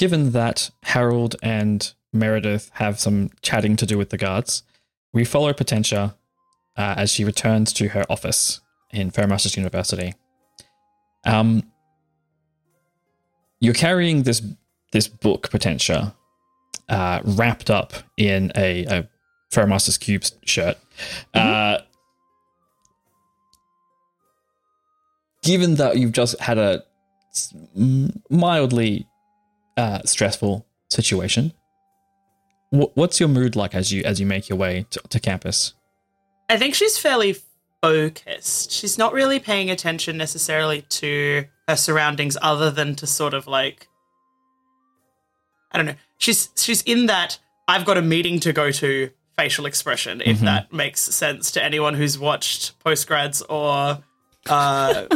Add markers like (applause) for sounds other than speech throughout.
Given that Harold and Meredith have some chatting to do with the guards, we follow Potentia uh, as she returns to her office in Fairmasters University. Um, you're carrying this this book, Potentia, uh, wrapped up in a, a Fairmasters Cube shirt. Uh, given that you've just had a mildly uh, stressful situation, wh- what's your mood like as you as you make your way to, to campus? I think she's fairly focused. She's not really paying attention necessarily to her surroundings other than to sort of like I don't know. She's she's in that I've got a meeting to go to facial expression if Mhm. that makes sense to anyone who's watched postgrads or uh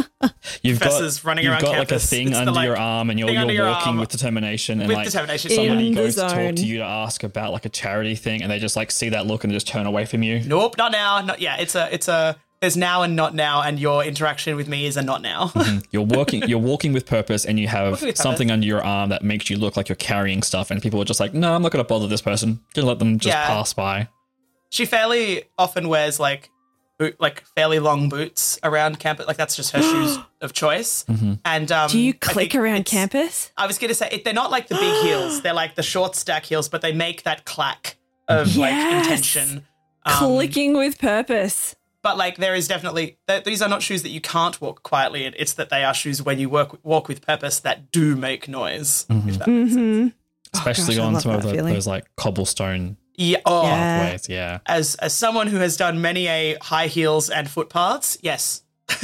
You've Professors got running you've around got campus. like a thing It's the, under like, your arm, and you're you're walking arm with determination, and with like determination. somebody In goes to talk to you to ask about like a charity thing, and they just like see that look and just turn away from you. Nope, not now. Not yeah, it's a it's a there's now and not now and your interaction with me is a not now. You're walking you're walking with purpose, and you have Walking with something under your arm that makes you look like you're carrying stuff, and people are just like, no, I'm not going to bother this person. Gonna let them just Yeah. pass by. she fairly often wears like boot like fairly long boots around campus. Like that's just her shoes (gasps) of choice. And um, Do you click around campus? I was gonna say it, they're not like the big (gasps) heels. They're like the short stack heels, but they make that clack of like intention. Um, Clicking with purpose. But like there is definitely th- these are not shoes that you can't walk quietly in. It's that they are shoes when you work walk with purpose that do make noise. If that makes. Mm-hmm. Especially gosh, on some of the, those like cobblestone Oh. Yeah. Oh, Yeah. pathways. Yeah. as as someone who has done many a high heels and footpaths, yes, (laughs)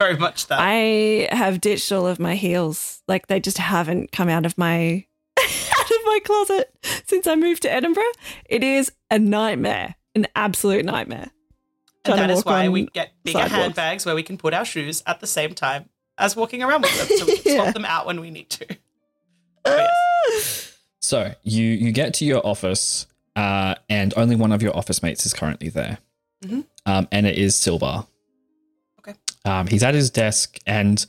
very much that. I have ditched all of my heels. Like they just haven't come out of my (laughs) out of my closet since I moved to Edinburgh. It is a nightmare, an absolute nightmare. and that is why we get bigger sidewalks. handbags where we can put our shoes at the same time as walking around with them, so we can (laughs) Yeah. swap them out when we need to. But oh, yes. So you you get to your office, uh, and only one of your office mates is currently there, Mhm. um, and it is Silbar. Okay. Um, he's at his desk, and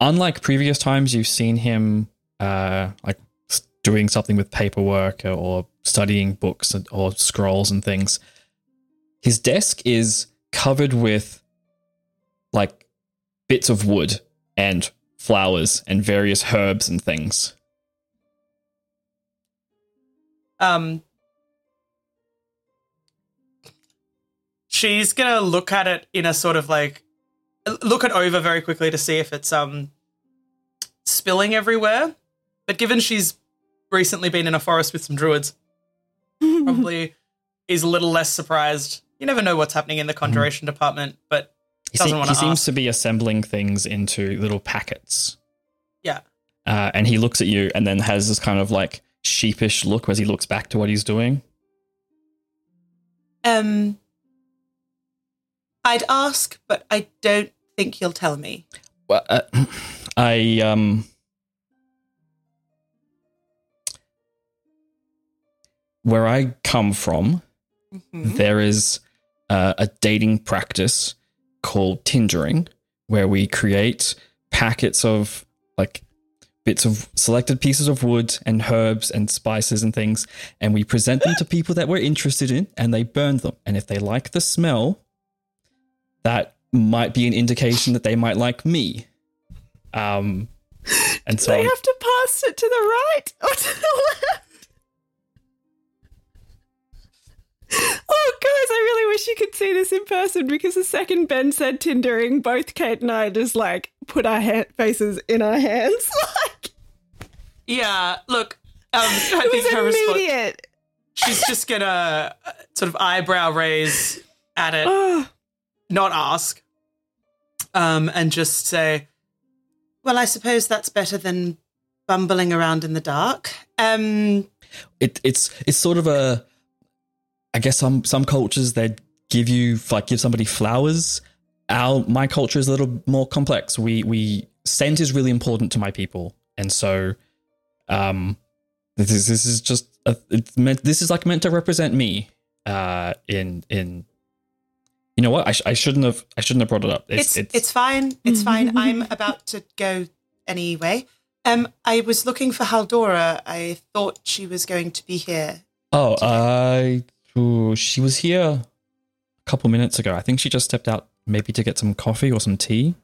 unlike previous times, you've seen him uh, like doing something with paperwork or, or studying books or scrolls and things. His desk is covered with like bits of wood and flowers and various herbs and things. Um, she's gonna look at it in a sort of like look it over very quickly to see if it's um spilling everywhere. But given she's recently been in a forest with some druids, (laughs) probably is a little less surprised. You never know what's happening in the conjuration department, but He, Doesn't se- wanna he seems to be assembling things into little packets. yeah. Uh, and he looks at you and then has this kind of like sheepish look as he looks back to what he's doing. Um, I'd ask, but I don't think you'll tell me. Well, uh, (clears throat) I um where I come from, Mhm. there is uh, a dating practice called tindering, where we create packets of like bits of selected pieces of wood and herbs and spices and things, and we present them to people that we're interested in, and they burn them. And if they like the smell, that might be an indication that they might like me. Um, and so they have to pass it to the right or to the left. Oh, guys, I really wish you could see this in person because the second Ben said Tindering, both Kate and I just like put our ha- faces in our hands. (laughs) Like, Yeah, look, um, (laughs) I it think her was response. immediate. She's just (laughs) gonna uh, sort of eyebrow raise at it, Oh, not ask, um, and just say, "Well, I suppose that's better than bumbling around in the dark." Um, it, it's it's sort of a I guess some some cultures they give you like give somebody flowers. Our my culture is a little more complex. We we scent is really important to my people, and so um this is this is just a, it's meant this is like meant to represent me uh in in you know what I, sh- I shouldn't have I shouldn't have brought it up. it's it's, fine. It's fine. I'm (laughs) about to go anyway. Um, I was looking for Haldora. I thought she was going to be here. Oh, I. ooh, she was here a couple minutes ago. I think she just stepped out, maybe to get some coffee or some tea.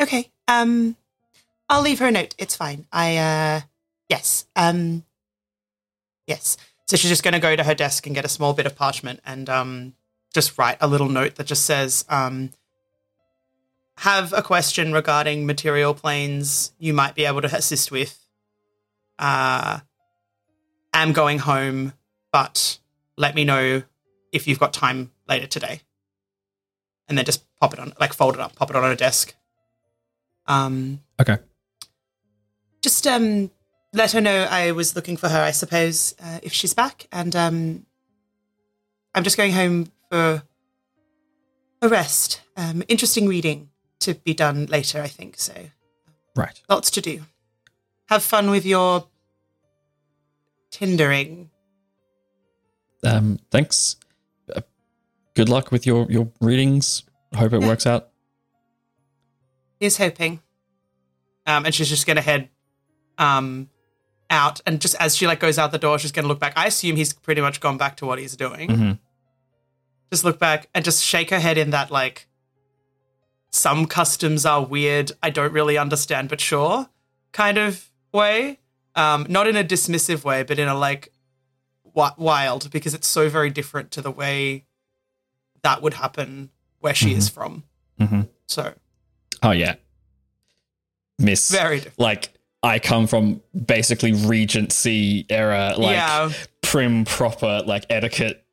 Okay. Um, I'll leave her a note. It's fine. I uh, yes. Um, yes. So she's just going to go to her desk and get a small bit of parchment and um, just write a little note that just says, um, have a question regarding material planes you might be able to assist with. Uh, am going home, but let me know if you've got time later today. And then just pop it on, like fold it up, pop it on a desk. Um, Okay. just um, let her know I was looking for her, I suppose, uh, if she's back. And um, I'm just going home for a rest. Um, interesting reading to be done later, I think. So Right. lots to do. Have fun with your Tindering. Um, thanks. Uh, good luck with your your readings. Hope it Yeah. works out. Here's hoping. Um, and she's just gonna head um out and just as she like goes out the door, she's gonna look back. I assume he's pretty much gone back to what he's doing. Mm-hmm. Just look back and just shake her head in that like some customs are weird, I don't really understand, but sure kind of way. Um, not in a dismissive way, but in a like wild because it's so very different to the way that would happen where she is from. hmm So Oh yeah, Miss. very different. Like I come from basically Regency era, like yeah. prim proper, like etiquette.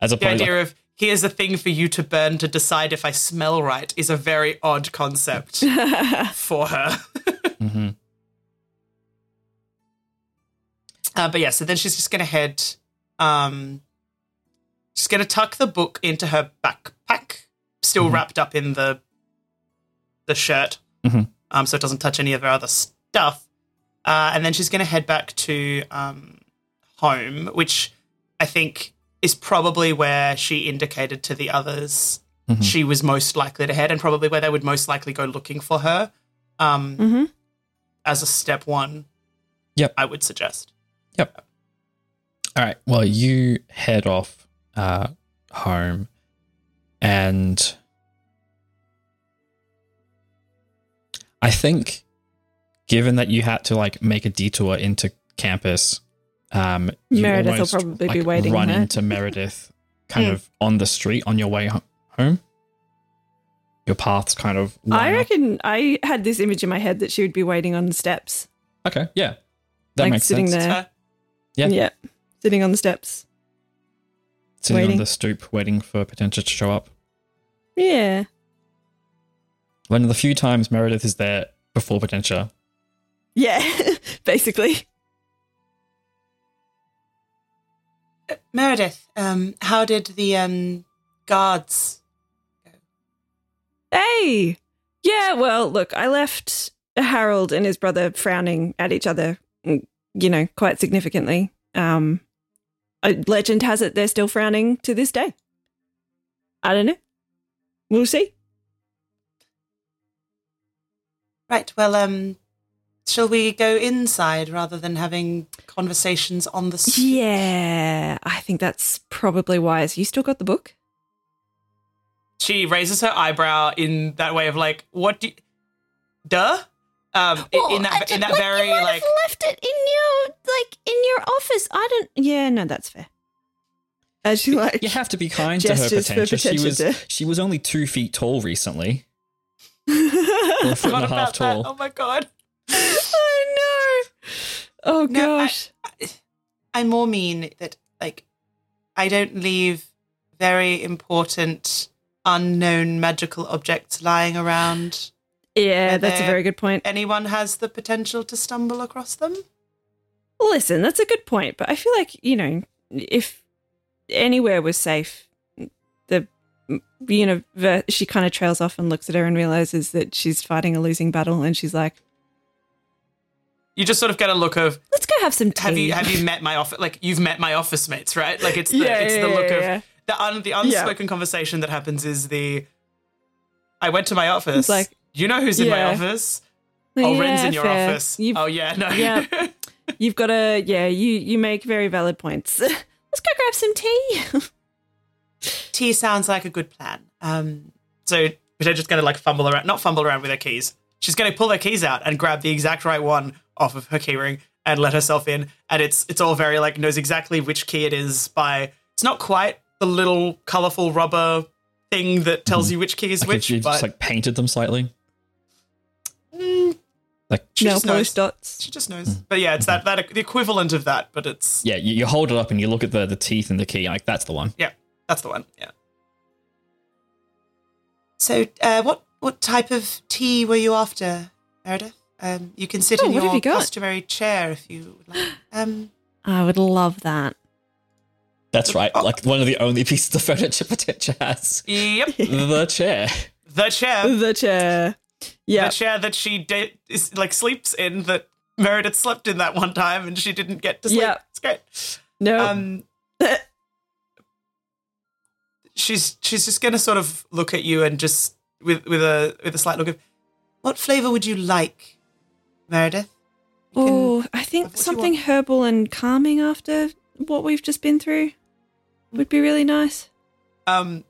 As a the idea of here's a thing for you to burn to decide if I smell right is a very odd concept (laughs) for her. (laughs) hmm Uh, but yeah, so then she's just gonna head. Um, she's gonna tuck the book into her backpack, still Mhm. wrapped up in the the shirt, Mhm. um, so it doesn't touch any of her other stuff. Uh, and then she's gonna head back to um, home, which I think is probably where she indicated to the others Mhm. she was most likely to head, and probably where they would most likely go looking for her. Um, hmm as a step one, Yep. I would suggest. Yep. All right. Well, you head off uh, home, and I think, given that you had to like make a detour into campus, um, you Meredith will almost, probably be like, waiting Run there. into Meredith, kind (laughs) Mm. of on the street on your way home. Your paths kind of. I line up. reckon I had this image in my head that she would be waiting on the steps, Okay. Yeah. That like makes sitting sense. there. Yeah. yeah, sitting on the steps. Sitting on the stoop, waiting for Potentia to show up. Yeah, One of the few times Meredith is there before Potentia. yeah, (laughs) basically. Meredith, um, how did the um, guards? Hey, yeah. Well, look, I left Harold and his brother frowning at each other. mm, You know, quite significantly. Um, a legend has it they're still frowning to this day. I don't know. We'll see. Right. Well, um, shall we go inside rather than having conversations on the street? Yeah, I think that's probably wise. You still got the book? She raises her eyebrow in that way of like, "What do? You, duh." Um, in, in that in that very like, left it in your like in your office. I don't. Yeah, no, that's fair. As she like, You have to be kind to her Gestures for Potentia. She was to- she was only two feet tall recently. Or a (laughs) foot and forgot a half about that. tall. Oh my god. I know. Oh No, I- gosh. I more mean that like I don't leave very important unknown magical objects lying around. Yeah, that's a very good point. Anyone has the potential to stumble across them. Listen, that's a good point, but I feel like you know, if anywhere was safe, the you know, she kind of trails off and looks at her and realizes that she's fighting a losing battle, and she's like, You just sort of get a look of "Let's go have some tea." have you have you met my office like you've met my office mates right like it's the Yeah, it's the look yeah, of yeah. the un, the unspoken conversation that happens is the I went to my office It's like- you know who's in my office Oh, Ren's in your fair. office. You've, oh yeah, no. yeah. (laughs) you've got a yeah. You you make very valid points. (laughs) Let's go grab some tea. (laughs) Tea sounds like a good plan. Um, so Potato's just gonna like fumble around, not fumble around with her keys. She's gonna pull her keys out and grab the exact right one off of her keyring and let herself in. And it's it's all very like knows exactly which key it is by. It's not quite the little colorful rubber thing that tells you which key is. Which, if you but just like painted them slightly. Like she Nail just polish knows. dots. She just knows. But yeah, it's that that the equivalent of that, but it's yeah, you, you hold it up and you look at the the teeth and the key. Like that's the one. Yeah, that's the one. Yeah. So, uh, what what type of tea were you after, Meredith? Um, you can sit Oh, in what have your you got? customary chair if you would like. Um, I would love that. That's right. Oh. Like one of the only pieces of furniture (laughs) Potentia has. yep, the chair. the chair, The chair. Yeah. the chair that she de- is like sleeps in that Meredith slept in that one time and she didn't get to sleep. Yep. It's great. No. Um, she's she's just gonna sort of look at you and just with with a with a slight look of, what flavor would you like, Meredith? Oh, I think something herbal and calming after what we've just been through would be really nice. um,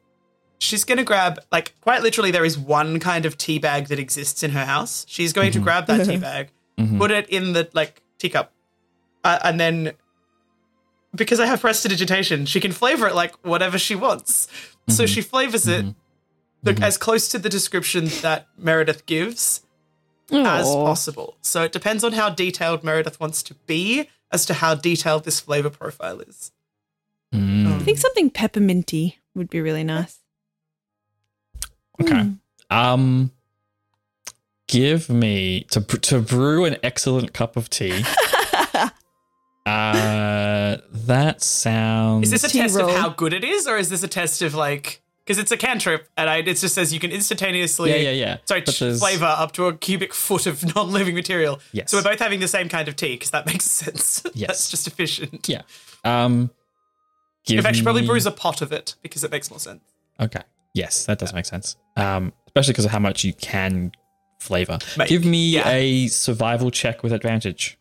she's gonna grab like quite literally there is one kind of tea bag that exists in her house. She's going to Mhm. grab that tea (laughs) bag, Mhm. put it in the like teacup, uh, and then because I have prestidigitation, she can flavor it like whatever she wants. So Mhm. she flavors it Mhm. like Mhm. as close to the description that Meredith gives as possible. So it depends on how detailed Meredith wants to be as to how detailed this flavor profile is. Mm. I think something pepperminty would be really nice. Okay. Mm. Um, give me to to brew an excellent cup of tea. (laughs) Uh, that sounds. Is this a Tea test roll. of how good it is, or is this a test of like because it's a cantrip and I, it just says you can instantaneously Yeah, yeah, yeah. sorry ch- flavor up to a cubic foot of (laughs) non-living material. Yes. So we're both having the same kind of tea because that makes (laughs) sense. Yes. That's just efficient. Yeah. Um, give In fact, she probably me- brews a pot of it because it makes more sense. Okay. Yes, that does make sense. Um, especially because of how much you can flavor. Make, Give me yeah. a survival check with advantage.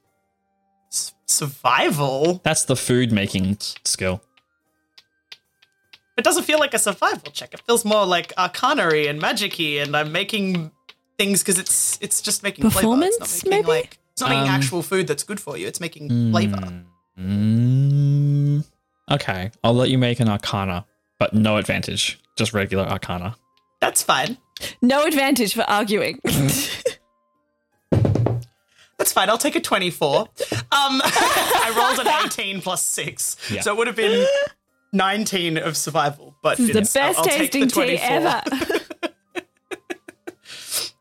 S- survival. That's the food making skill. It doesn't feel like a survival check. It feels more like arcanery and magicy, and I'm making things because it's it's just making flavor. Performance, It's not making maybe? like it's not making Um, actual food that's good for you. It's making flavor. Mm, okay, I'll let you make an arcana, but no advantage. Just regular arcana. That's fine. No advantage for arguing. (laughs) That's fine. I'll take a 24. Um, (laughs) I rolled an 18 plus 6. Yeah. So it would have been 19 of survival. But This is the yes, I'll- best I'll take the tasting tea 24. ever. (laughs)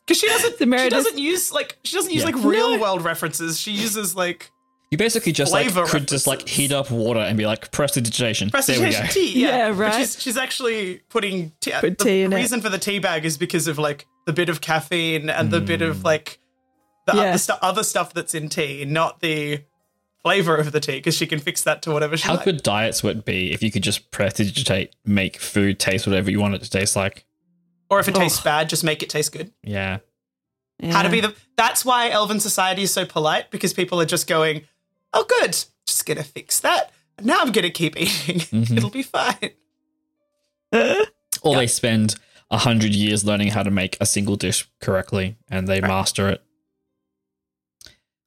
Because she doesn't, The she doesn't use like she doesn't use Yeah. like real world references. She uses like You basically just like Flavor could just like heat up water and be like prestidigitation. There we prestidigitation go. tea. Yeah, Yeah, right. she's, she's actually putting tea. Put the tea in it. reason for the tea bag is because of like the bit of caffeine and the bit Mm. of like the Yeah. other, stu- other stuff that's in tea, not the flavor of the tea, because she can fix that to whatever she How likes. good diets would be if you could just prestidigitate, make food taste whatever you want it to taste like? Or if it tastes bad, just make it taste good. Yeah. How to be the that's why Elven society is so polite, because people are just going, Oh good, just gonna fix that. Now I'm gonna keep eating. (laughs) Mhm. It'll be fine. Or Yeah. they spend a hundred years learning how to make a single dish correctly and they Right. master it.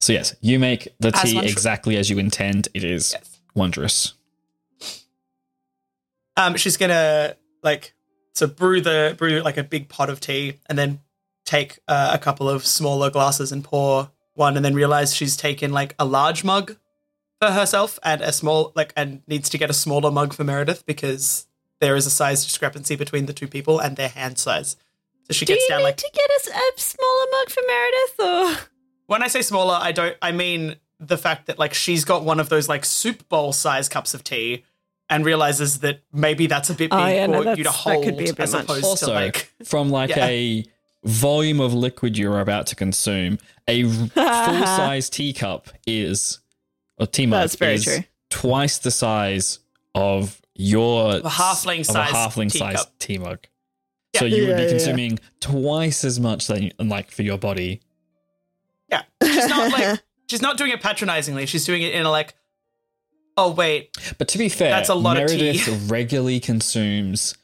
So yes, you make the As tea exactly as you intend. It is Yes. wondrous. Um, she's gonna like so brew the brew like a big pot of tea, and then take uh, a couple of smaller glasses and pour one, and then realize she's taken like a large mug for herself and a small like and needs to get a smaller mug for Meredith because there is a size discrepancy between the two people and their hand size. So she Do gets you down need like to get us a smaller mug for Meredith? Or when I say smaller, I don't I mean the fact that like she's got one of those like soup bowl size cups of tea and realizes that maybe that's a bit oh, big Oh, yeah, no, for you to that's- that hold could be a bit as much. opposed Also, to like from like (laughs) Yeah. a volume of liquid you're about to consume, a full size (laughs) teacup is or tea mug That's very is true. twice the size of your A halfling of a size halfling teacup. size tea mug. Yeah. So you would be yeah, yeah. consuming twice as much than like for your body. Yeah, she's not like (laughs) she's not doing it patronizingly. She's doing it in a like, oh wait, But to be fair, That's a lot of tea. Meredith regularly consumes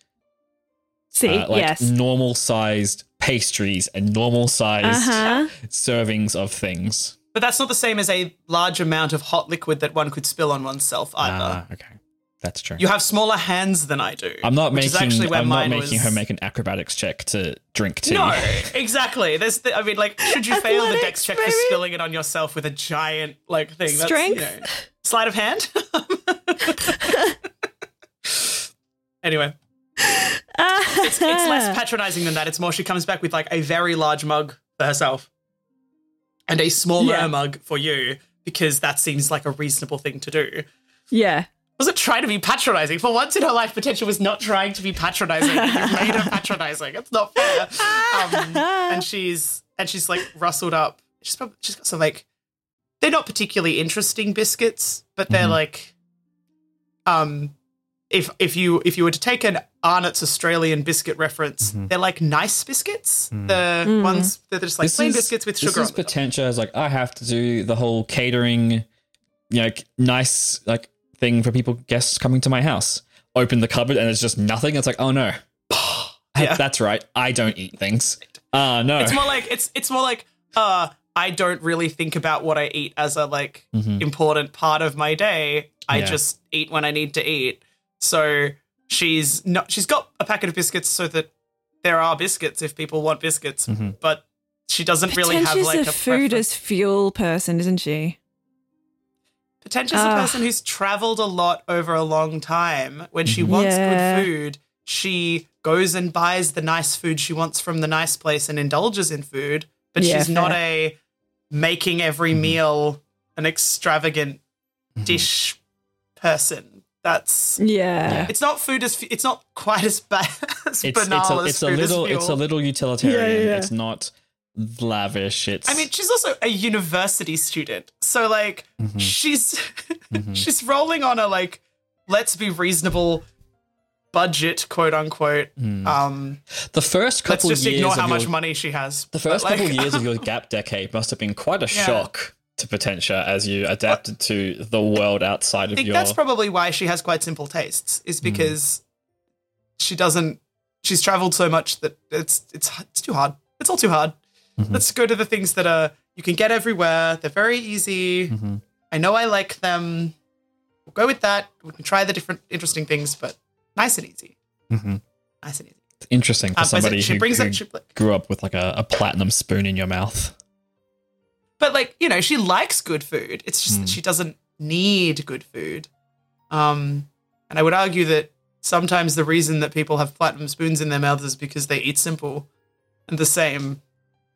See, uh, like yes. normal sized pastries and normal sized Uh huh. servings of things. but that's not the same as a large amount of hot liquid that one could spill on oneself either. Ah, okay. That's true. you have smaller hands than I do. I'm not which is making actually where I'm not making was- her make an acrobatics check to drink tea. No, (laughs) exactly. There's, the, I mean, like, should you fail the dex check for spilling it on yourself with a giant like thing? That's, Strength. you know, sleight of hand. (laughs) (laughs) anyway, it's, it's less (laughs) patronizing than that. It's more she comes back with like a very large mug for herself and a smaller Yeah. mug for you because that seems like a reasonable thing to do. Yeah. Wasn't trying to be patronizing. For once in her life, Potentia was not trying to be patronizing. You (laughs) made her patronizing. It's not fair. Um, (laughs) and she's and she's like rustled up. She's probably, she's got some like they're not particularly interesting biscuits, but they're Mhm. like um if if you if you were to take an Arnott's Australian biscuit reference, Mhm. they're like nice biscuits. Mm. The Mm. ones that are just like This plain is- biscuits with sugar. This sugar. is Potentia as like I have to do the whole catering, you know, like, nice like thing for people guests coming to my house. Open the cupboard and it's just nothing. It's like, oh no, (sighs) Yeah. that's right. I don't eat things. Ah no. It's more like it's it's more like uh I don't really think about what I eat as a like Mhm. important part of my day. I Yeah. just eat when I need to eat. So she's not she's got a packet of biscuits so that there are biscuits if people want biscuits, Mhm. but she doesn't really have like a a food preference. as fuel person, isn't she? Potentia's a Ah. person who's traveled a lot over a long time. When she wants Yeah. good food, she goes and buys the nice food she wants from the nice place and indulges in food. But Yeah, she's not a making every Mhm. meal an extravagant Mhm. dish person. That's Yeah. it's not food as it's not quite as bad (laughs) as It's banal it's a, as it's a food little as it's a little utilitarian. Yeah, yeah, yeah. It's not lavish. It's I mean, she's also a university student, so like Mhm. she's (laughs) Mhm. she's rolling on a like let's be reasonable budget, quote unquote. Mm. Um, the first let's couple just years ignore of how much your- money she has. The first But, like, couple years of your (laughs) gap decade must have been quite a Yeah. shock to Potentia as you adapted to the world outside I of think your. that's probably why she has quite simple tastes. Is Hmm. because she doesn't. She's traveled so much that it's it's it's too hard. It's all too hard. Mhm. Let's go to the things that are you can get everywhere. They're very easy. Mhm. I know I like them. We'll go with that. We can try the different interesting things, but nice and easy. Mm-hmm. Nice and easy. Interesting for Um, somebody she who, brings who grew up with like a, a platinum spoon in your mouth. But like you know, she likes good food. It's just Mm. that she doesn't need good food. Um, and I would argue that sometimes the reason that people have platinum spoons in their mouths is because they eat simple and the same,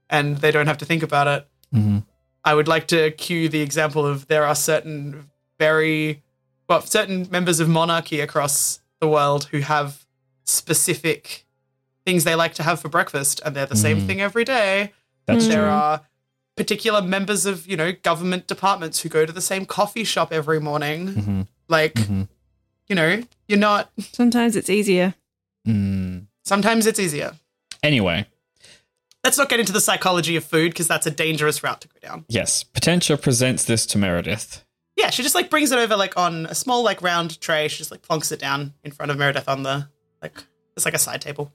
and they don't have to think about it. Mhm. I would like to cue the example of there are certain very well certain members of monarchy across the world who have specific things they like to have for breakfast and they're the same Mm. thing every day. That's. There true. are particular members of, you know, government departments who go to the same coffee shop every morning. Mhm. Like, Mhm. you know, you're not Sometimes it's easier. Mm. sometimes it's easier. Anyway, Let's not get into the psychology of food because that's a dangerous route to go down. yes, Potentia presents this to Meredith. Yeah, she just like brings it over like on a small like round tray. She just like plonks it down in front of Meredith on the like it's like a side table.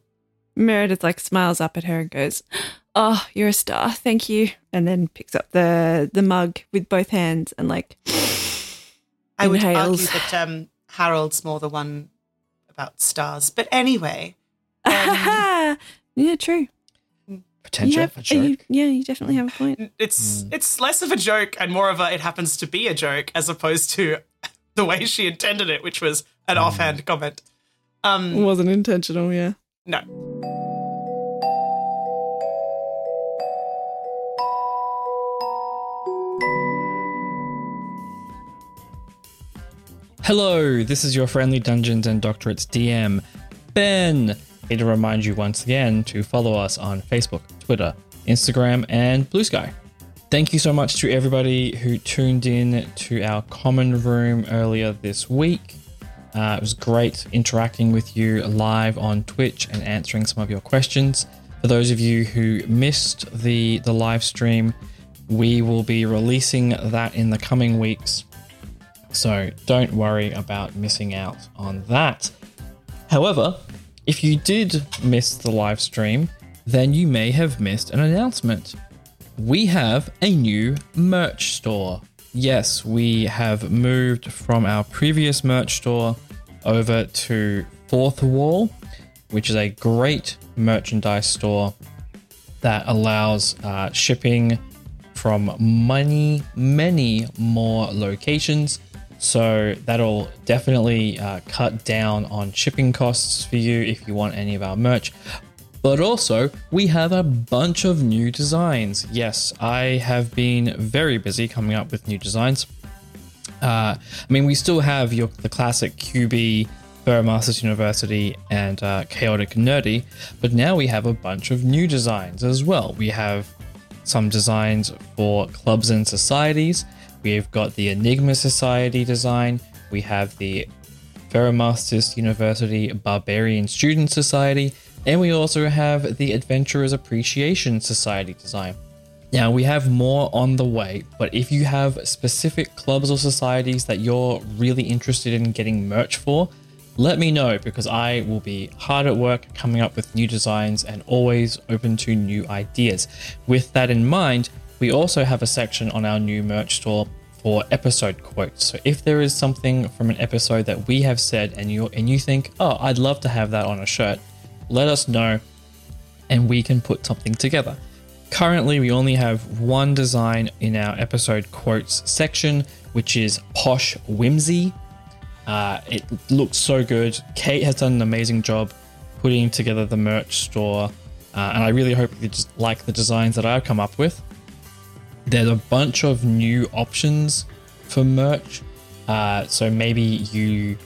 Meredith like smiles up at her and goes, "Oh, you're a star. Thank you." And then picks up the the mug with both hands and like I would Inhales. argue that um, Harold's more the one about stars, but anyway, Um, (laughs) Yeah, true. You Potentia, have- a joke. you- yeah, you definitely have a point. it's Mm. it's less of a joke and more of a it happens to be a joke as opposed to (laughs) the way she intended it, which was an Mm. offhand comment. Um, wasn't intentional, yeah. no, Hello, this is your friendly Dungeons and Doctorates DM, Ben. Here to remind you once again to follow us on Facebook, Twitter, Instagram, and Bluesky. Thank you so much to everybody who tuned in to our common room earlier this week. Uh, it was great interacting with you live on Twitch and answering some of your questions. For those of you who missed the the live stream, We will be releasing that in the coming weeks. So don't worry about missing out on that. However, if you did miss the live stream, then you may have missed an announcement. We have a new merch store. Yes, we have moved from our previous merch store over to Fourthwall, which is a great merchandise store that allows uh, shipping from many, many more locations. So that'll definitely uh, cut down on shipping costs for you if you want any of our merch. But also, we have a bunch of new designs. Yes, I have been very busy coming up with new designs. Uh, I mean, we still have your the classic QB, Masters University, and uh, Chaotic Nerdy, but now we have a bunch of new designs as well. We have some designs for clubs and societies. We've got the Enigma Society design. We have the Ferromasters University Barbarian Student Society, and we also have the Adventurers Appreciation Society design. Now, we have more on the way, but if you have specific clubs or societies that you're really interested in getting merch for, let me know because I will be hard at work coming up with new designs and always open to new ideas. With that in mind, we also have a section on our new merch store for episode quotes. So if there is something from an episode that we have said and you and you think, "Oh, I'd love to have that on a shirt," let us know and we can put something together. Currently, we only have one design in our episode quotes section, which is Posh Whimsy. Uh, it looks so good. Kate has done an amazing job putting together the merch store, uh, and I really hope you just like the designs that I've come up with. There's a bunch of new options for merch, uh, so maybe you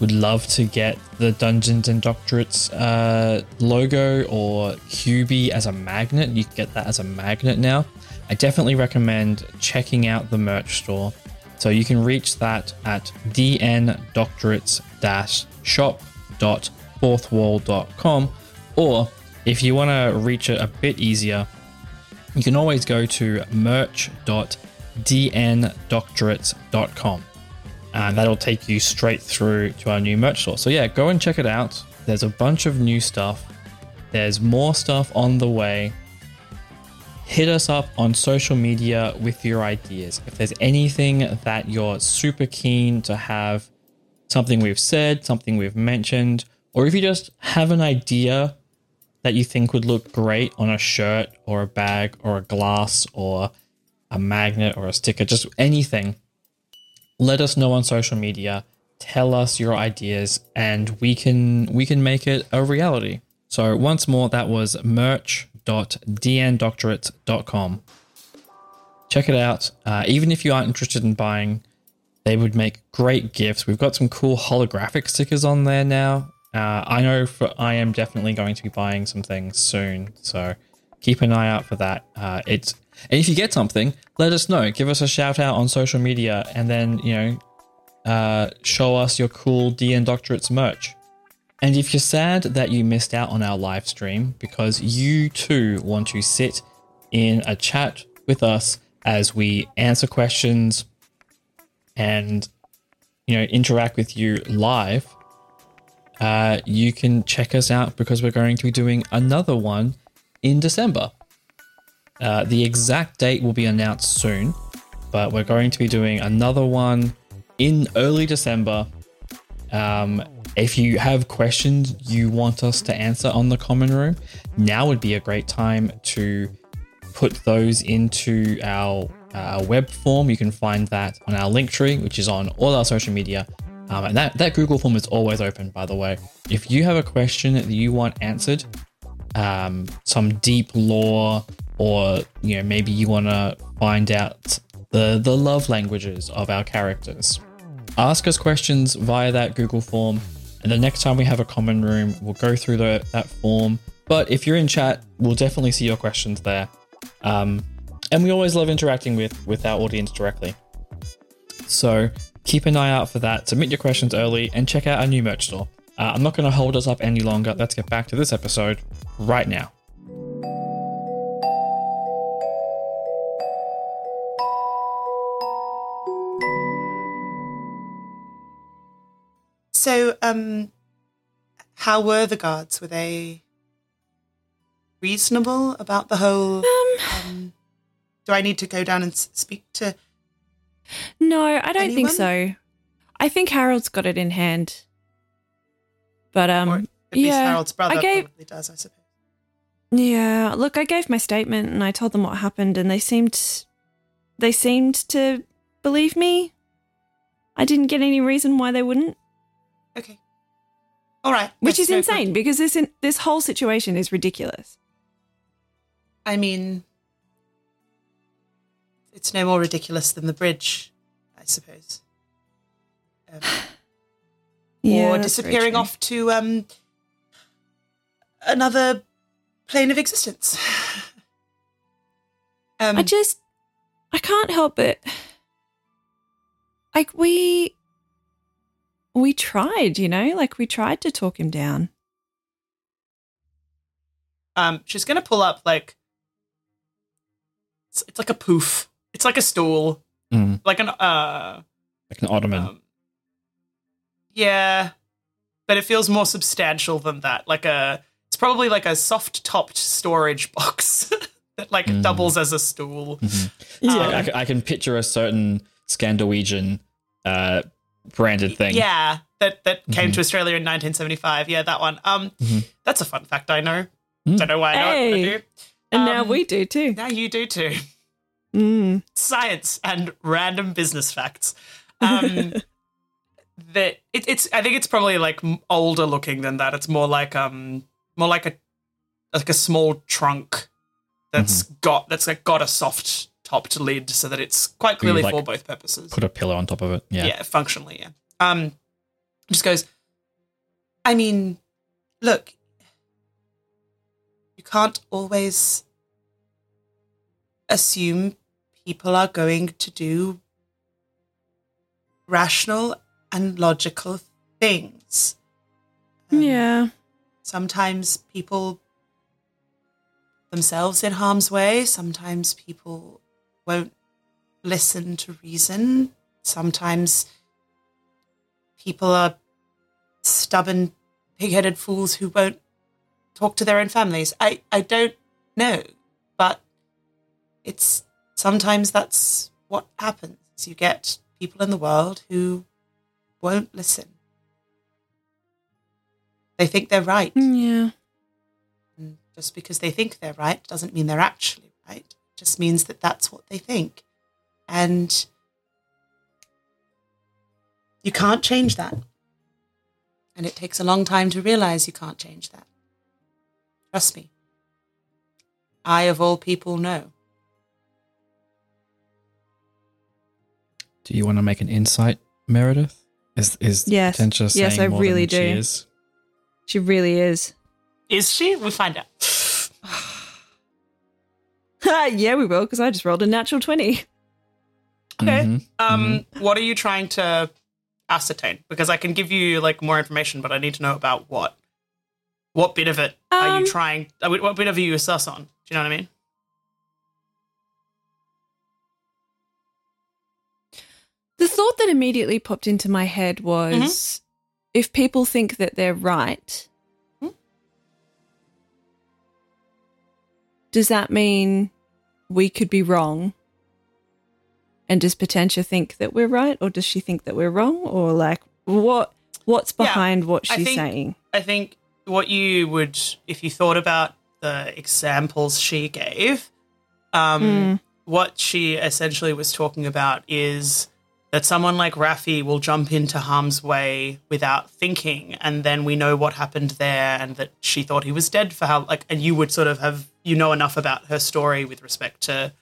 would love to get the Dungeons and Doctorates uh, logo or QB as a magnet. You can get that as a magnet now. I definitely recommend checking out the merch store. So you can reach that at dndoctorates-shop.fourthwall.com or if you want to reach it a bit easier, you can always go to merch.dndoctorates.com and that'll take you straight through to our new merch store. So yeah, go and check it out. There's a bunch of new stuff. There's more stuff on the way. Hit us up on social media with your ideas. If there's anything that you're super keen to have, something we've said, something we've mentioned, or if you just have an idea that you think would look great on a shirt or a bag or a glass or a magnet or a sticker, just anything, let us know on social media. Tell us your ideas and we can we can make it a reality. So once more that was merch.dndoctorates.com check it out. Uh, even if you aren't interested in buying they would make great gifts. We've got some cool holographic stickers on there now uh, i know for i am definitely going to be buying some things soon so keep an eye out for that uh, it's and if you get something, let us know. Give us a shout out on social media and then, you know, uh, show us your cool DnDoctorates merch. And if you're sad that you missed out on our live stream because you too want to sit in a chat with us as we answer questions and you know interact with you live, uh, you can check us out because we're going to be doing another one in December. Uh, the exact date will be announced soon, but we're going to be doing another one in early December. Um, if you have questions you want us to answer on the common room, now would be a great time to put those into our uh, web form. You can find that on our Linktree, which is on all our social media. Um, and that, that Google form is always open, by the way. If you have a question that you want answered, um, some deep lore or you know maybe you want to find out the the love languages of our characters ask us questions via that google form. And the next time we have a common room we'll go through the, that form. But if you're in chat we'll definitely see your questions there. Um, and we always love interacting with with our audience directly. So Keep an eye out for that, submit your questions early, and check out our new merch store. Uh, I'm not going to hold us up any longer. Let's get back to this episode right now. So, um, how were the guards? Were they reasonable about the whole? Um, um, do I need to go down and speak to no, I don't think so. I think Harold's got it in hand. But um, or at least yeah, Harold's brother I gave probably does, I suppose. Yeah, look, I gave my statement and I told them what happened and they seemed they seemed to believe me. I didn't get any reason why they wouldn't, Okay. All right. which That's is no insane good. because this in, this whole situation is ridiculous. I mean, it's no more ridiculous than the bridge, I suppose. Um, (sighs) or disappearing off to um, another plane of existence. (sighs) um, I just I can't help it. Like we we tried, you know, like we tried to talk him down. um, she's gonna pull up like it's, it's like a poof. It's like a stool, Mm, like an uh, like an ottoman. um, yeah, but it feels more substantial than that. Like a, it's probably like a soft topped storage box (laughs) that like Mm. doubles as a stool. Mhm. Yeah. I, I can- I can picture a certain Scandinavian uh, branded thing. Yeah, that that came Mhm. to Australia in 1975. Yeah, that one. Um, Mhm. that's a fun fact I know. Mm. Don't know why I know it, but I do. And now Um, we do too. Now you do too. (laughs) Mm. Science and random business facts. Um, (laughs) that it, it's. I think it's probably like older looking than that. It's more like um, more like a like a small trunk that's got that's like got a soft topped lid so that it's quite clearly like, for both purposes. Put a pillow on top of it. Yeah. yeah. functionally, yeah. Um, just goes. I mean, look, you can't always assume people are going to do rational and logical things. Um, Yeah. Sometimes people themselves in harm's way. Sometimes people won't listen to reason. Sometimes people are stubborn, pig-headed fools who won't talk to their own families. I, I don't know, but it's sometimes that's what happens. You get people in the world who won't listen. They think they're right. Mm, yeah. And just because they think they're right doesn't mean they're actually right. It just means that that's what they think. And you can't change that. And it takes a long time to realize you can't change that. Trust me. I, of all people, know. Do you want to make an insight, Meredith? Is is Yes. Potentia saying Yes, I more really than she do. is? She really is. Is she? We'll find out. (sighs) yeah, we will, because I just rolled a natural 20. Okay. Mhm. Um, what are you trying to ascertain? Because I can give you like more information, but I need to know about what. What bit of it are Um, you trying? uh, What bit of it are you sus on? Do you know what I mean? The thought that immediately popped into my head was if people think that they're right, Hmm? does that mean we could be wrong? And does Potentia think that we're right, or does she think that we're wrong, or like what? What's Yeah, behind what I she's think- saying? I think what you would, if you thought about the examples she gave, um, Mm. what she essentially was talking about is that someone like Rafi will jump into harm's way without thinking, and then we know what happened there, and that she thought he was dead for how like, and you would sort of have you know enough about her story with respect to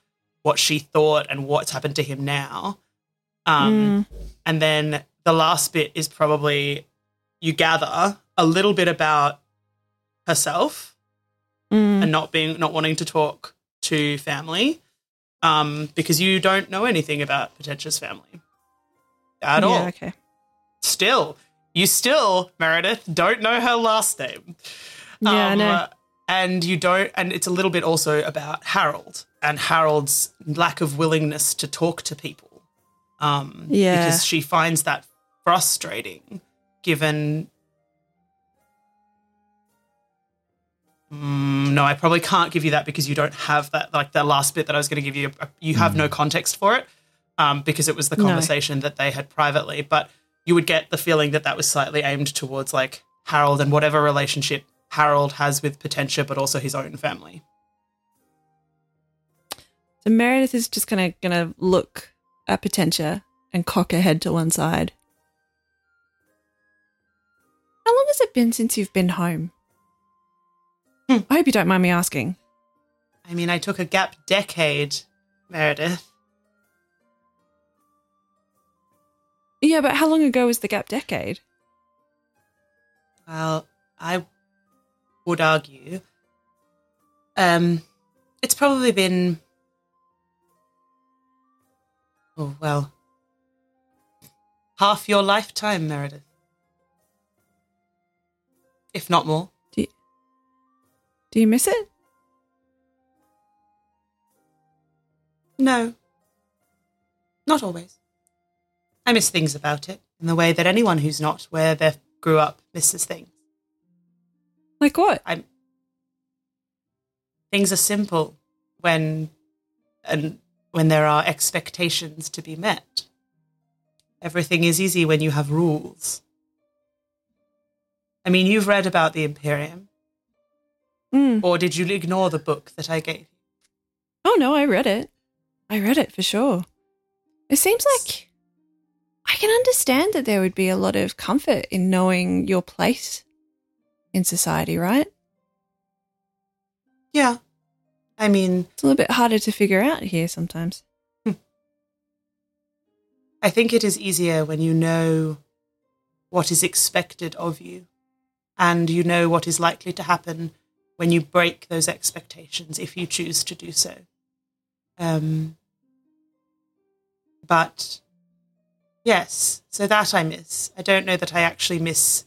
what she thought and what's happened to him now. Um, and then the last bit is probably you gather a little bit about herself Mm. and not being not wanting to talk to family um, because you don't know anything about Potentia's family at yeah, all. okay. Still, you still Meredith don't know her last name. Yeah, I know. and you don't, and it's a little bit also about Harold and Harold's lack of willingness to talk to people. Um, Yeah. because she finds that frustrating. given. Mm, no, I probably can't give you that because you don't have that. Like the last bit that I was going to give you, you have no context for it um, because it was the No. conversation that they had privately. But you would get the feeling that that was slightly aimed towards like Harold and whatever relationship Harold has with Potentia, but also his own family. So Meredith is just gonna gonna look at Potentia and cock her head to one side. How long has it been since you've been home? Hmm. I hope you don't mind me asking. I mean, I took a gap decade, Meredith. Yeah, but how long ago was the gap decade? Well, I would argue. Um, it's probably been. Oh, well. Half your lifetime, Meredith. If not more. Do you miss it? No. Not always. I miss things about it in the way that anyone who's not where they grew up misses things. Like what? I'm things are simple when and when there are expectations to be met. Everything is easy when you have rules. I mean, you've read about the Imperium, Mm. or did you ignore the book that I gave you? Oh no, I read it. I read it for sure. It seems like I can understand that there would be a lot of comfort in knowing your place in society, right? Yeah. I mean, It's a little bit harder to figure out here sometimes. I think it is easier when you know what is expected of you and you know what is likely to happen when you break those expectations if you choose to do so. Um, but yes, so that I miss. I don't know that I actually miss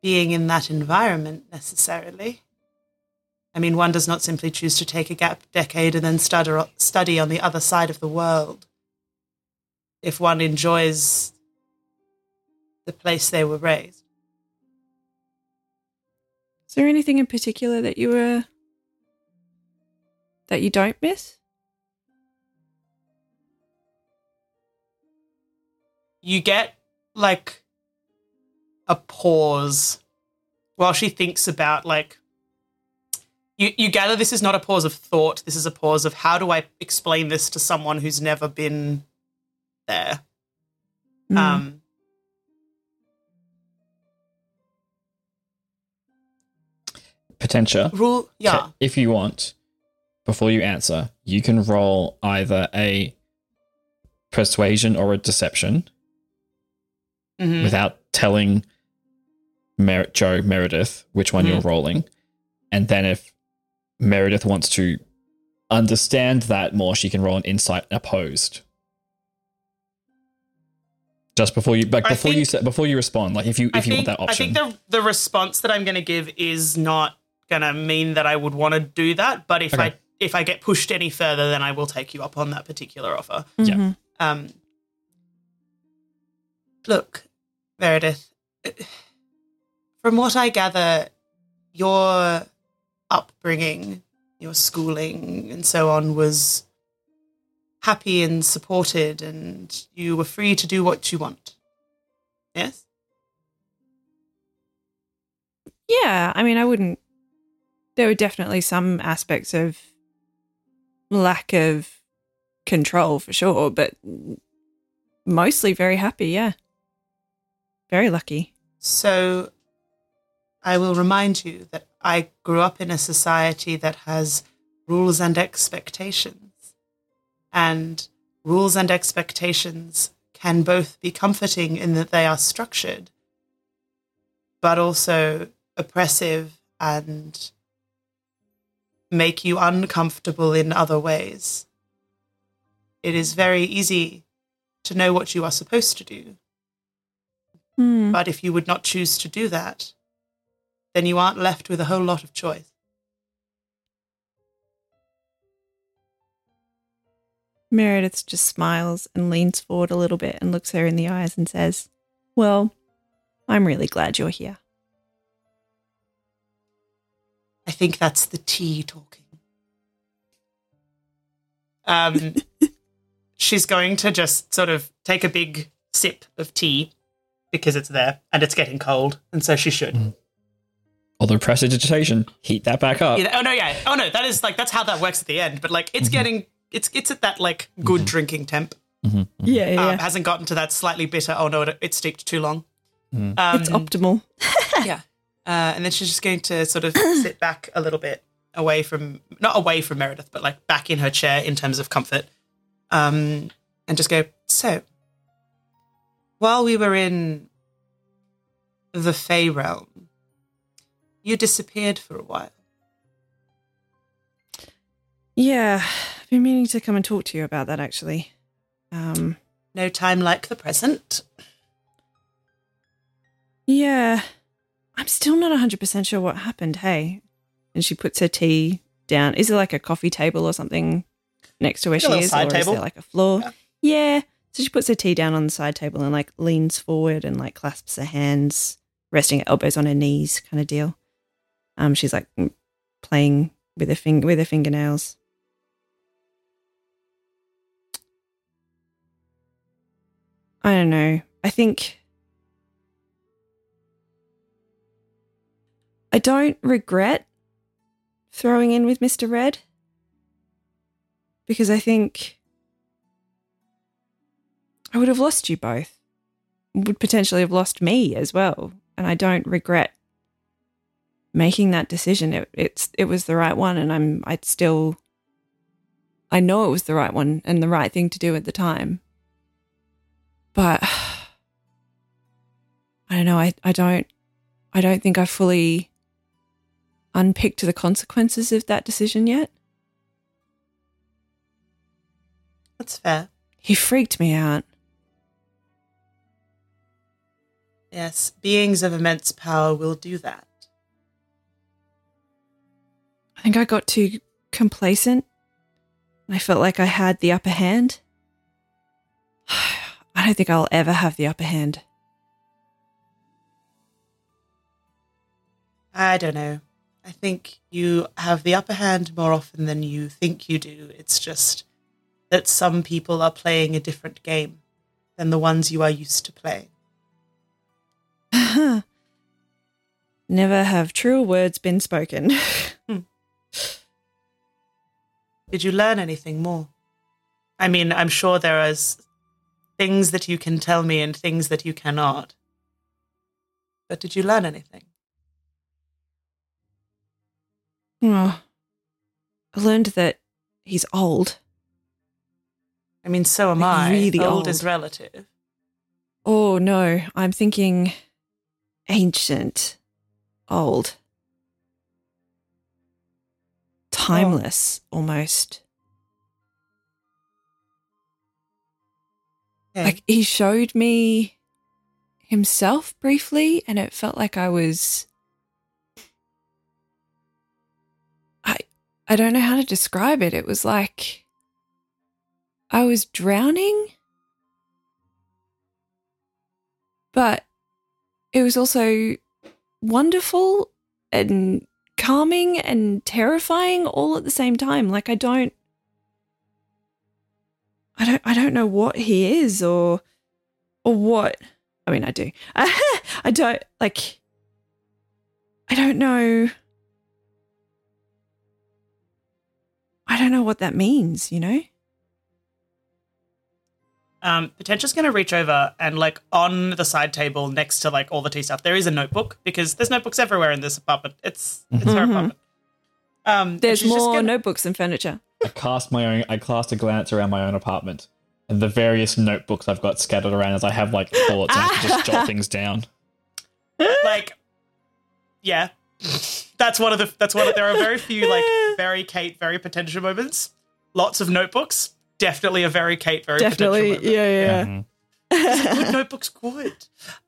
being in that environment necessarily. I mean, one does not simply choose to take a gap decade and then study, on the other side of the world if one enjoys the place they were raised. Is there anything in particular that you were that you don't miss? You get like a pause while she thinks about like you, you gather this is not a pause of thought, this is a pause of how do I explain this to someone who's never been there. Mm. Um Potentia. rule yeah. If you want, before you answer, you can roll either a persuasion or a deception Mhm. without telling Mer- Joe Meredith which one you're Mhm. rolling. And then if Meredith wants to understand that more, she can roll an insight opposed. Just before you, like I before you think- say, before you respond, like if you if I you think, want that option, I think the the response that I'm going to give is not going to mean that I would want to do that. But if Okay. I if I get pushed any further, then I will take you up on that particular offer. yeah. Mhm. Um, look, Meredith, from what I gather, your upbringing, your schooling, and so on was happy and supported, and you were free to do what you want. Yes? Yeah, I mean, I wouldn't. There were definitely some aspects of lack of control for sure, but mostly very happy. Yeah, very lucky. So I will remind you that I grew up in a society that has rules and expectations. And rules and expectations can both be comforting in that they are structured, but also oppressive and make you uncomfortable in other ways. It is very easy to know what you are supposed to do. Hmm. But if you would not choose to do that, then you aren't left with a whole lot of choice. Meredith just smiles and leans forward a little bit and looks her in the eyes and says, "Well, I'm really glad you're here. I think that's the tea talking. Um, (laughs) she's going to just sort of take a big sip of tea because it's there and it's getting cold, and so she should. Although prestidigitation, heat that back up. Yeah, oh no, yeah. Oh no, that is like that's how that works at the end. But like, it's getting it's it's at that like good drinking temp. Mhm. Yeah, yeah. Um, hasn't gotten to that slightly bitter. Oh no, it, it steeped too long. Mm. Um, it's optimal. (laughs) yeah. Uh, and then she's just going to sort of (coughs) sit back a little bit away from, not away from Meredith, but like back in her chair in terms of comfort. Um, and just go, so, while we were in the Fey realm, you disappeared for a while. Yeah, I've been meaning to come and talk to you about that actually. Um, No time like the present. yeah, I'm still not 100% sure what happened, hey. And she puts her tea down. Is it like a coffee table or something next to where she is? or table. is there like a floor? Yeah. Yeah. So she puts her tea down on the side table and like leans forward and like clasps her hands, resting her elbows on her knees, kind of deal. Um, she's like playing with her finger with her fingernails. I don't know. I think I don't regret throwing in with Mr. Red because I think I would have lost you both. Would potentially have lost me as well, and I don't regret making that decision. It, it's it was the right one, and I'm I'd still I know it was the right one and the right thing to do at the time. But (sighs) I don't know. I, I don't I don't think I fully unpicked the consequences of that decision yet. That's fair. He freaked me out. Yes, beings of immense power will do that. I think I got too complacent. I felt like I had the upper hand. (sighs) I don't think I'll ever have the upper hand. I don't know. I think you have the upper hand more often than you think you do. It's just that some people are playing a different game than the ones you are used to playing. (laughs) Never have truer words been spoken. (laughs) Hmm. Did you learn anything more? I mean, I'm sure there are things that you can tell me and things that you cannot. But did you learn anything? oh, I learned that he's old. I mean, so am Like, I. really old, old. is relative. Oh no, I'm thinking ancient, old, timeless oh. almost. Okay. Like he showed me himself briefly, and it felt like I was. I I don't know how to describe it. It was like I was drowning, but it was also wonderful and calming and terrifying all at the same time. Like I don't I don't I don't know what he is or or what I mean I do. (laughs) I don't like I don't know I don't know what that means, you know? Um, Potentia's going to reach over and, like, on the side table next to, like, all the tea stuff, there is a notebook because there's notebooks everywhere in this apartment. It's it's her Mhm. apartment. Um, There's she's just more gonna- notebooks than furniture. I cast my own. I cast a glance around my own apartment and the various notebooks I've got scattered around as I have like thoughts. and I can just jot things down. (laughs) like, yeah, that's one of the. That's one. Of, there are very few like very Kate, very Potentia moments. Lots of notebooks. Definitely a very Kate, very Definitely. Potentia moment. Yeah, yeah. Mhm. good (laughs) notebooks good.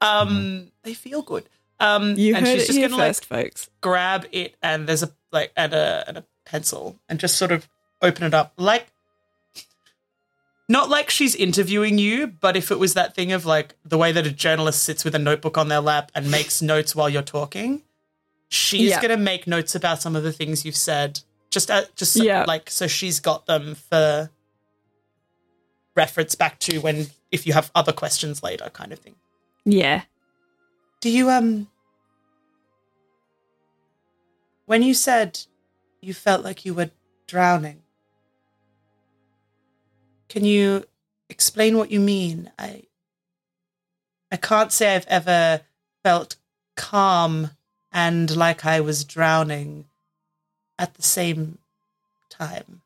Um, they feel good. Um, You and heard she's it just here gonna like first, folks. grab it, and there's a like and a and a pencil, and just sort of open it up, like not like she's interviewing you, but if it was that thing of like the way that a journalist sits with a notebook on their lap and makes notes while you're talking, she's Yeah. going to make notes about some of the things you've said. Just, uh, just Yeah. like so she's got them for reference back to when if you have other questions later, kind of thing. Yeah. Do you um when you said you felt like you were drowning? Can you explain what you mean? I I can't say I've ever felt calm and like I was drowning at the same time.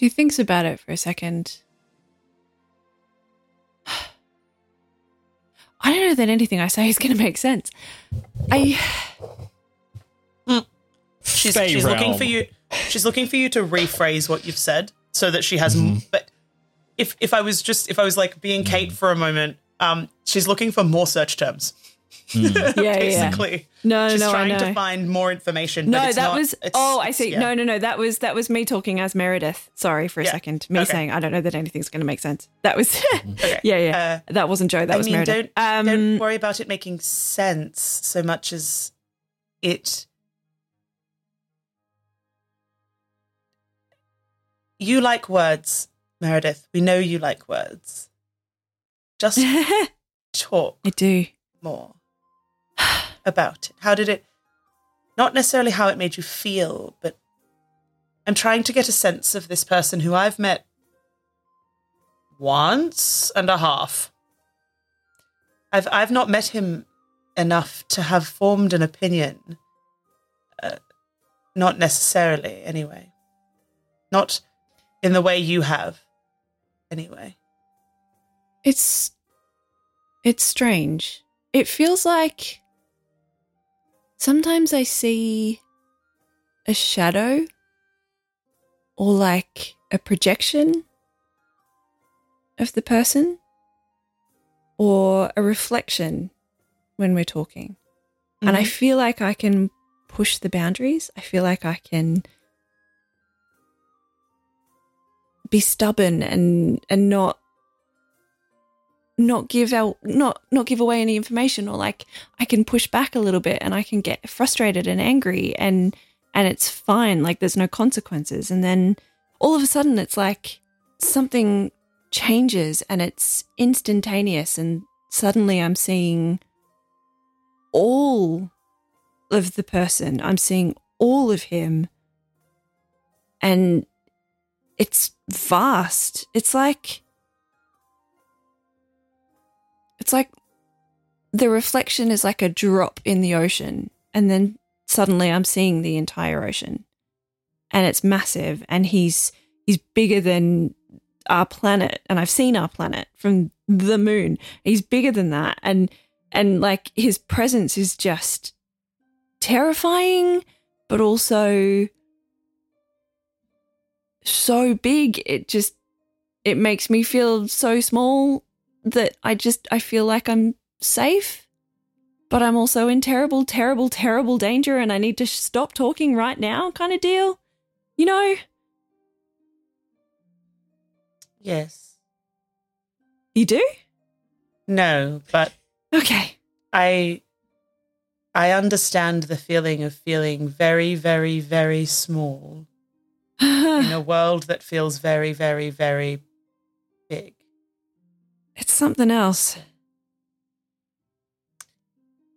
She thinks about it for a second. (sighs) I don't know that anything I say is going to make sense. I She's Fey she's looking for you. She's looking for you to rephrase what you've said so that she has. Mm-hmm. But if if I was just if I was like being Kate for a moment, um, she's looking for more search terms. Mm. (laughs) yeah, yeah. Basically, No, she's no, I trying to find more information. No, but it's that not- was. Oh, I see. yeah. No, no, no. That was that was me talking as Meredith. Sorry for a Yeah. second. Me Okay. saying I don't know that anything's going to make sense. That was. (laughs) Okay. (laughs) yeah, yeah. that wasn't Joe. That I was mean, Meredith. don't um, don't worry about it making sense so much as it. You like words, Meredith. We know you like words. Just talk. I talk do. more (sighs) about it. How did it? Not necessarily how it made you feel, but I'm trying to get a sense of this person who I've met once and a half. I've I've not met him enough to have formed an opinion. Uh, not necessarily, anyway. Not in the way you have, anyway. It's it's strange. It feels like sometimes I see a shadow or like a projection of the person or a reflection when we're talking. And I mm-hmm. feel like I can push the boundaries. I feel like I can be stubborn and and not not give out not not give away any information or like I can push back a little bit and I can get frustrated and angry and and it's fine like there's no consequences. And then all of a sudden it's like something changes and it's instantaneous and suddenly I'm seeing all of the person. I'm seeing all of him. And it's vast. It's like it's like the reflection is like a drop in the ocean and then suddenly i'm seeing the entire ocean. And it's massive and he's he's bigger than our planet and i've seen our planet from the moon. He's bigger than that and and like his presence is just terrifying but also so big. It just it makes me feel so small that I just I feel like I'm safe, but I'm also in terrible, terrible, terrible danger, and I need to sh- stop talking right now, kind of deal. You know? Yes. You do? No, but Okay. I I understand the feeling of feeling very, very, very small (sighs) in a world that feels very, very, very big. It's something else.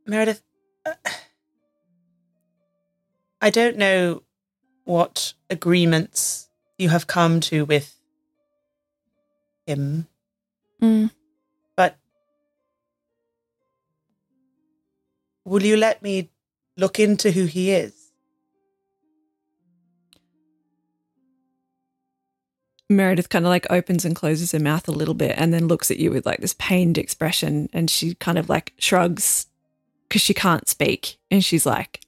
Meredith, uh, I don't know what agreements you have come to with him, Mm. but will you let me look into who he is? Meredith kind of like opens and closes her mouth a little bit and then looks at you with like this pained expression and she kind of like shrugs because she can't speak and she's like,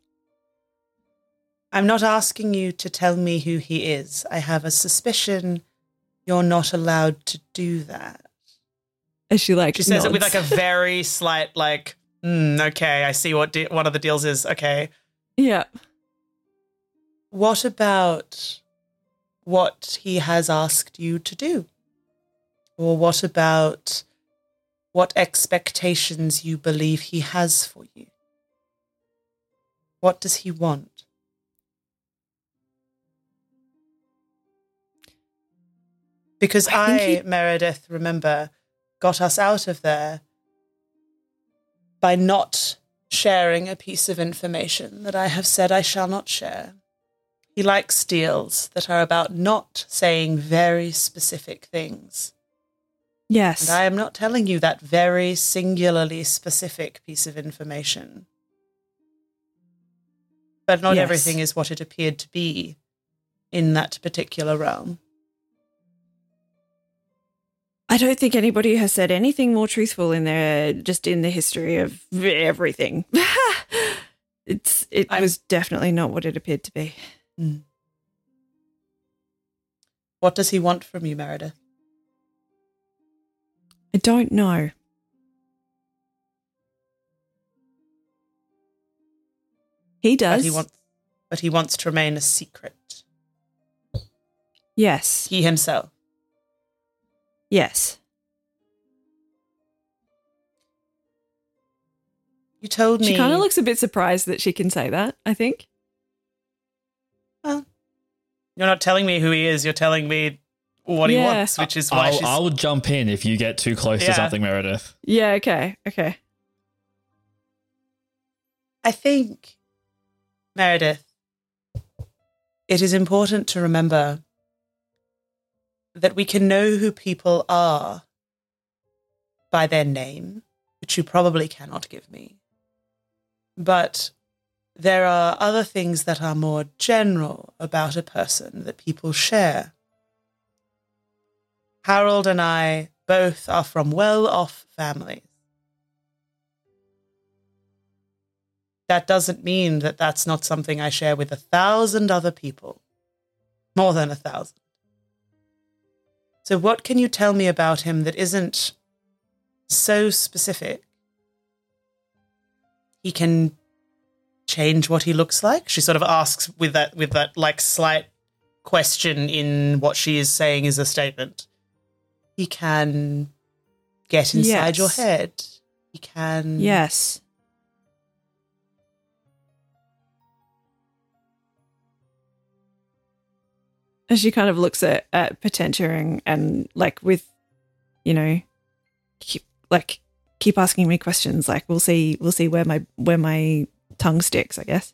I'm not asking you to tell me who he is. I have a suspicion you're not allowed to do that. as she like She says it with like a very slight, like, "Hmm, okay, I see what de- one of the deals is. Okay. Yeah. What about what he has asked you to do? Or what about what expectations you believe he has for you? What does he want? Because I I, he- Meredith, remember, got us out of there by not sharing a piece of information that I have said I shall not share. He likes deals that are about not saying very specific things. Yes. And I am not telling you that very singularly specific piece of information. But not Yes. everything is what it appeared to be in that particular realm. I don't think anybody has said anything more truthful in their just in the history of everything. (laughs) it's it I'm- was definitely not what it appeared to be. Mm. What does he want from you, Meredith? I don't know. He does. But he wants but he wants to remain a secret. yes. He himself. Yes. You told me She kind of looks a bit surprised that she can say that, I think. Well, you're not telling me who he is. You're telling me what he Yeah. wants, which is why I'll, she's. I'll jump in if you get too close Yeah. to something, Meredith. Yeah, okay. Okay. I think, Meredith, it is important to remember that we can know who people are by their name, which you probably cannot give me. But there are other things that are more general about a person that people share. Harold and I both are from well off families. That doesn't mean that that's not something I share with a thousand other people. More than a thousand. So, what can you tell me about him that isn't so specific? He can change what he looks like. She sort of asks with that with that like slight question in what she is saying is a statement. He can get inside your head. He can Yes. And she kind of looks at, at Potentia and, and like with, you know, keep like keep asking me questions. Like we'll see we'll see where my where my tongue sticks, I guess.